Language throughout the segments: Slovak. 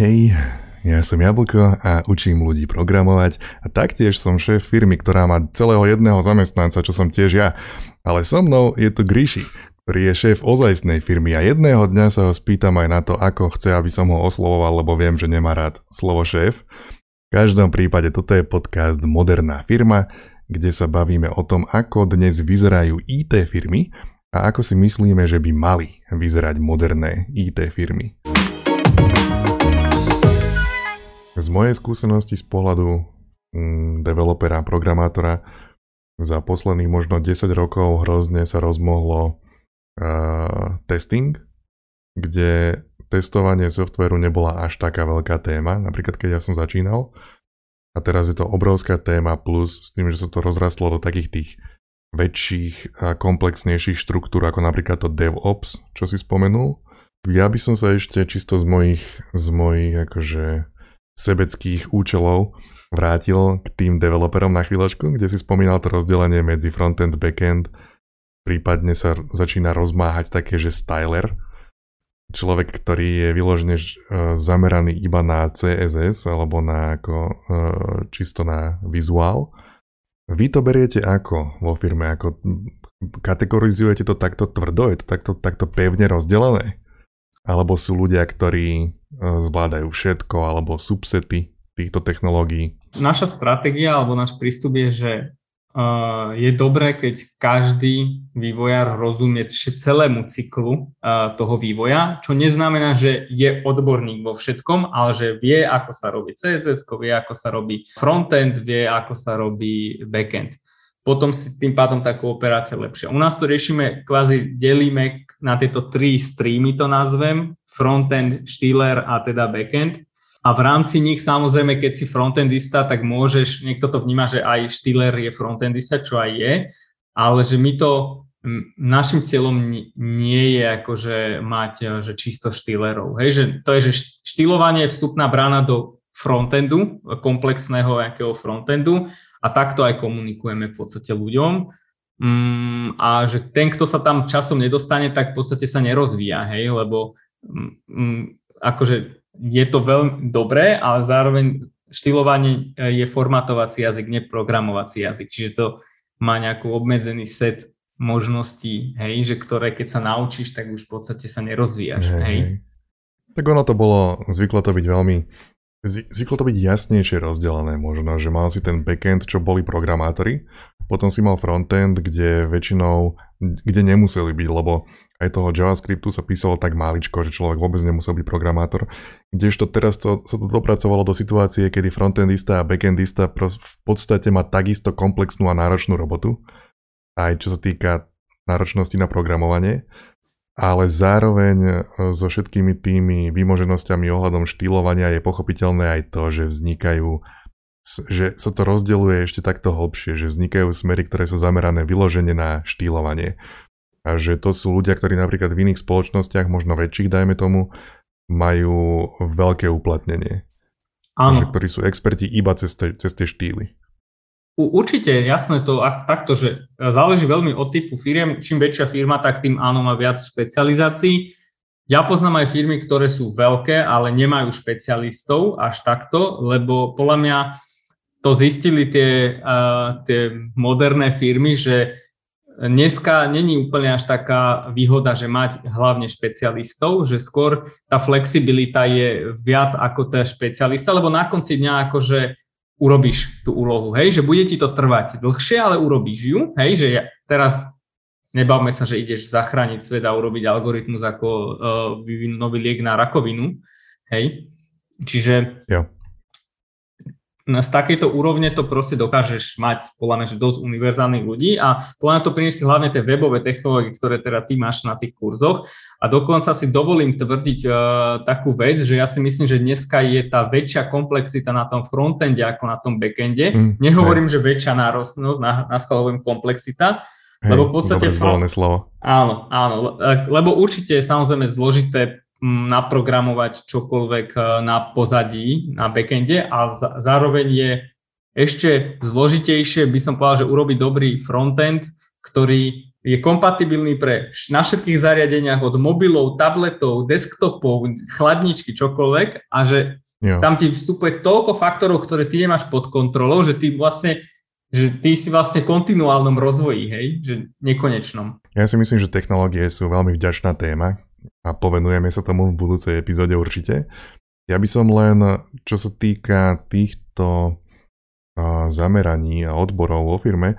hej, ja som Jablko a učím ľudí programovať a taktiež som šéf firmy, ktorá má celého jedného zamestnanca, čo som tiež ja. Ale so mnou je tu Gríši, ktorý je šéf ozajstnej firmy a jedného dňa sa ho spýtam aj na to, ako chce, aby som ho oslovoval, lebo viem, že nemá rád slovo šéf. V každom prípade toto je podcast Moderná firma, kde sa bavíme o tom, ako dnes vyzerajú IT firmy a ako si myslíme, že by mali vyzerať moderné IT firmy. Mojej skúsenosti z pohľadu mm, developera, programátora za posledných možno 10 rokov hrozne sa rozmohlo uh, testing, kde testovanie softveru nebola až taká veľká téma, napríklad keď ja som začínal. A teraz je to obrovská téma plus s tým, že sa to rozrastlo do takých tých väčších a komplexnejších štruktúr, ako napríklad to DevOps, čo si spomenul. Ja by som sa ešte čisto z mojich, z mojich akože sebeckých účelov vrátil k tým developerom na chvíľočku, kde si spomínal to rozdelenie medzi frontend, backend, prípadne sa začína rozmáhať také, že styler, človek, ktorý je vyložene e, zameraný iba na CSS alebo na ako, e, čisto na vizuál. Vy to beriete ako vo firme? Ako kategorizujete to takto tvrdo? Je to takto, takto pevne rozdelené? Alebo sú ľudia, ktorí zvládajú všetko alebo subsety týchto technológií? Naša stratégia alebo náš prístup je, že uh, je dobré, keď každý vývojár rozumie celému cyklu uh, toho vývoja, čo neznamená, že je odborník vo všetkom, ale že vie, ako sa robí CSS, vie, ako sa robí frontend, vie, ako sa robí backend potom si tým pádom tá kooperácia lepšia. U nás to riešime, kvázi delíme na tieto tri streamy to nazvem, frontend, štýler a teda backend. A v rámci nich samozrejme, keď si frontendista, tak môžeš, niekto to vníma, že aj štýler je frontendista, čo aj je, ale že my to, našim cieľom nie je akože mať že čisto štýlerov. Hej, že to je, že štýlovanie je vstupná brána do frontendu, komplexného nejakého frontendu a takto aj komunikujeme v podstate ľuďom. Mm, a že ten, kto sa tam časom nedostane, tak v podstate sa nerozvíja, hej, lebo mm, mm akože je to veľmi dobré, ale zároveň štýlovanie je formatovací jazyk, neprogramovací jazyk, čiže to má nejaký obmedzený set možností, hej, že ktoré keď sa naučíš, tak už v podstate sa nerozvíjaš, hej. hej. Tak ono to bolo, zvyklo to byť veľmi Zvyklo to byť jasnejšie rozdelené možno, že mal si ten backend, čo boli programátori, potom si mal frontend, kde väčšinou, kde nemuseli byť, lebo aj toho JavaScriptu sa písalo tak maličko, že človek vôbec nemusel byť programátor. Kdežto teraz to, sa to dopracovalo do situácie, kedy frontendista a backendista v podstate má takisto komplexnú a náročnú robotu, aj čo sa týka náročnosti na programovanie ale zároveň e, so všetkými tými výmoženosťami ohľadom štýlovania je pochopiteľné aj to, že vznikajú že sa to rozdeluje ešte takto hlbšie, že vznikajú smery, ktoré sú zamerané vyloženie na štýlovanie. A že to sú ľudia, ktorí napríklad v iných spoločnostiach, možno väčších, dajme tomu, majú veľké uplatnenie. Áno. Že, ktorí sú experti iba cez, te, cez tie štýly. Určite, jasné to takto, že záleží veľmi od typu firiem. Čím väčšia firma, tak tým áno má viac špecializácií. Ja poznám aj firmy, ktoré sú veľké, ale nemajú špecialistov až takto, lebo podľa mňa to zistili tie, uh, tie moderné firmy, že dneska není úplne až taká výhoda, že mať hlavne špecialistov, že skôr tá flexibilita je viac ako tá špecialista, lebo na konci dňa akože urobíš tú úlohu, hej, že bude ti to trvať dlhšie, ale urobíš ju, hej, že ja, teraz nebavme sa, že ideš zachrániť svet a urobiť algoritmus ako uh, nový liek na rakovinu, hej, čiže jo z takejto úrovne to proste dokážeš mať podľa mňa, že dosť univerzálnych ľudí a podľa mňa to priniesie hlavne tie webové technológie, ktoré teda ty máš na tých kurzoch a dokonca si dovolím tvrdiť uh, takú vec, že ja si myslím, že dneska je tá väčšia komplexita na tom frontende ako na tom backende. Mm, Nehovorím, hej. že väčšia nárostnosť, na, na komplexita, Hej, lebo v podstate... Dobre slovo. Áno, áno, lebo určite je samozrejme zložité naprogramovať čokoľvek e, na pozadí, na backende a zároveň je ešte zložitejšie, by som povedal, že urobiť dobrý frontend, ktorý je kompatibilný pre na všetkých zariadeniach od mobilov, tabletov, desktopov, chladničky, čokoľvek a že jo. tam ti vstupuje toľko faktorov, ktoré ty nemáš pod kontrolou, že ty vlastne že ty si vlastne v kontinuálnom rozvoji, hej, že nekonečnom. Ja si myslím, že technológie sú veľmi vďačná téma a povenujeme sa tomu v budúcej epizóde určite. Ja by som len, čo sa týka týchto zameraní a odborov vo firme,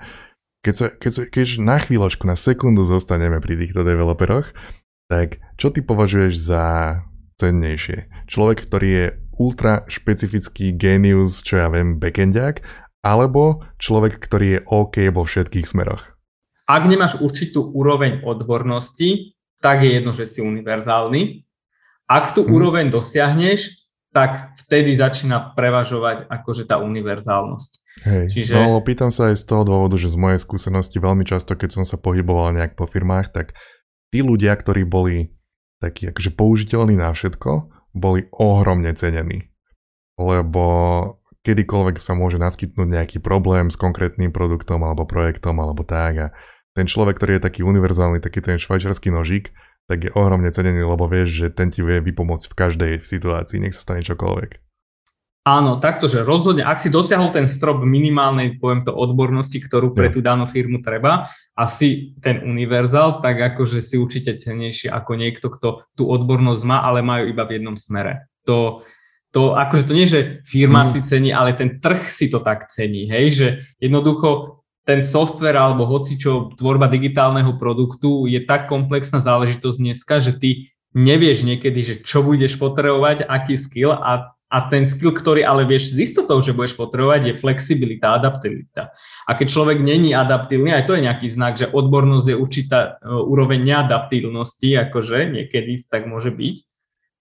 keď, sa, keď, sa, keď na chvíľočku, na sekundu zostaneme pri týchto developeroch, tak čo ty považuješ za cennejšie? Človek, ktorý je ultra špecifický genius, čo ja viem, backendiak, alebo človek, ktorý je OK vo všetkých smeroch? Ak nemáš určitú úroveň odbornosti, tak je jedno, že si univerzálny. Ak tú hmm. úroveň dosiahneš, tak vtedy začína prevažovať akože tá univerzálnosť. Hej, Čiže... no pýtam sa aj z toho dôvodu, že z mojej skúsenosti veľmi často, keď som sa pohyboval nejak po firmách, tak tí ľudia, ktorí boli takí akože použiteľní na všetko, boli ohromne cenení. Lebo kedykoľvek sa môže naskytnúť nejaký problém s konkrétnym produktom alebo projektom alebo tak a ten človek, ktorý je taký univerzálny, taký ten švajčiarsky nožík, tak je ohromne cenený, lebo vieš, že ten ti vie vypomôcť v každej situácii, nech sa stane čokoľvek. Áno, takto, že rozhodne, ak si dosiahol ten strop minimálnej, poviem to, odbornosti, ktorú pre tú danú firmu treba a si ten univerzál, tak akože si určite cenejší ako niekto, kto tú odbornosť má, ale majú iba v jednom smere. To, to akože to nie, že firma mm. si cení, ale ten trh si to tak cení, hej, že jednoducho ten software alebo hocičo tvorba digitálneho produktu je tak komplexná záležitosť dneska, že ty nevieš niekedy, že čo budeš potrebovať, aký skill a, a ten skill, ktorý ale vieš s istotou, že budeš potrebovať, je flexibilita, adaptabilita. A keď človek není adaptilný, aj to je nejaký znak, že odbornosť je určitá uh, úroveň neadaptilnosti, akože niekedy tak môže byť,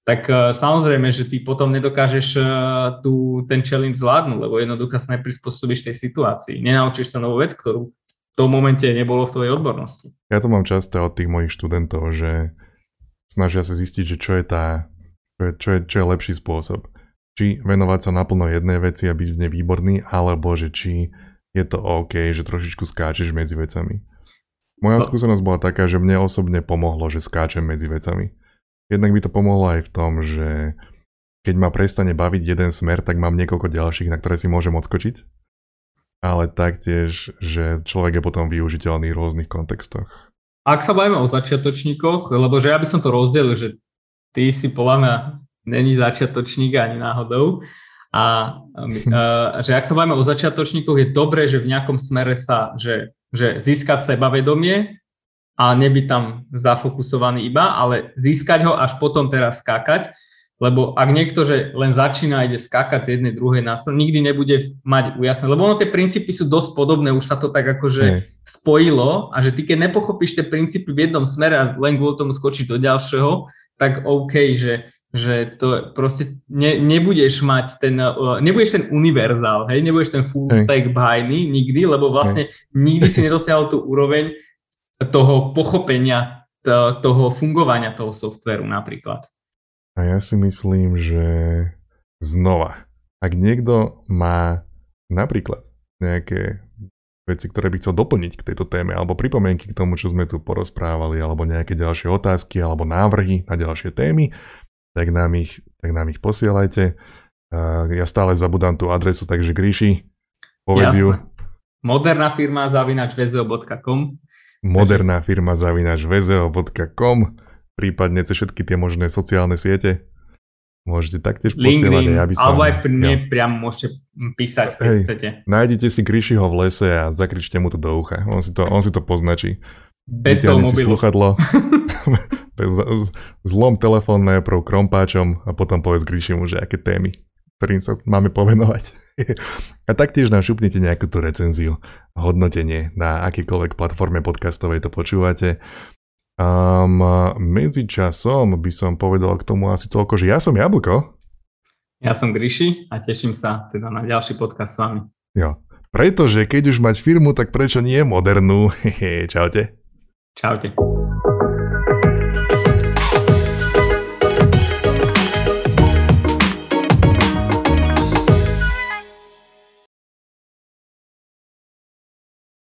tak uh, samozrejme, že ty potom nedokážeš uh, tu, ten challenge zvládnuť, lebo jednoducho sa neprispôsobíš tej situácii. Nenaučíš sa novú vec, ktorú v tom momente nebolo v tvojej odbornosti. Ja to mám často od tých mojich študentov, že snažia sa zistiť, že čo je, tá, čo je, čo je, čo je lepší spôsob. Či venovať sa naplno jednej veci a byť v nej výborný, alebo že či je to OK, že trošičku skáčeš medzi vecami. Moja no. skúsenosť bola taká, že mne osobne pomohlo, že skáčem medzi vecami. Jednak by to pomohlo aj v tom, že keď ma prestane baviť jeden smer, tak mám niekoľko ďalších, na ktoré si môžem odskočiť. Ale taktiež, že človek je potom využiteľný v rôznych kontextoch. Ak sa bavíme o začiatočníkoch, lebo že ja by som to rozdelil, že ty si podľa mňa není začiatočník ani náhodou, a, a že ak sa bavíme o začiatočníkoch, je dobré, že v nejakom smere sa, že, že získať sebavedomie a nebyť tam zafokusovaný iba, ale získať ho až potom teraz skákať, lebo ak niekto, že len začína a ide skákať z jednej druhej na nikdy nebude mať ujasné, lebo ono tie princípy sú dosť podobné, už sa to tak akože hey. spojilo a že ty keď nepochopíš tie princípy v jednom smere a len kvôli tomu skočiť do ďalšieho, tak OK, že, že to proste ne, nebudeš mať ten, uh, nebudeš ten univerzál, hej, nebudeš ten full hey. stack bajný nikdy, lebo vlastne hey. nikdy si nedosiahol tú úroveň toho pochopenia to, toho fungovania toho softveru napríklad. A ja si myslím, že znova, ak niekto má napríklad nejaké veci, ktoré by chcel doplniť k tejto téme, alebo pripomienky k tomu, čo sme tu porozprávali, alebo nejaké ďalšie otázky, alebo návrhy na ďalšie témy, tak nám ich, tak nám ich posielajte. Ja stále zabudám tú adresu, takže Gríši, povedz ju. Moderná firma zavinač moderná firma zavinač vzeo.com prípadne cez všetky tie možné sociálne siete. Môžete taktiež posielať aj, aby som... Alebo aj mne ja. priamo môžete písať, keď Hej, chcete. Nájdete si Grishiho v lese a zakričte mu to do ucha. On si to, on si to poznačí. Bez toho mobilu. si sluchadlo. zlom telefón najprv krompáčom a potom povedz Grishimu, že aké témy, ktorým sa máme povenovať. A taktiež nám šupnite nejakú tú recenziu, hodnotenie na akýkoľvek platforme podcastovej to počúvate. Um, medzi časom by som povedal k tomu asi toľko, že ja som Jablko. Ja som Gryši a teším sa teda na ďalší podcast s vami. Jo, pretože keď už mať firmu, tak prečo nie modernú? Čaute. Čaute.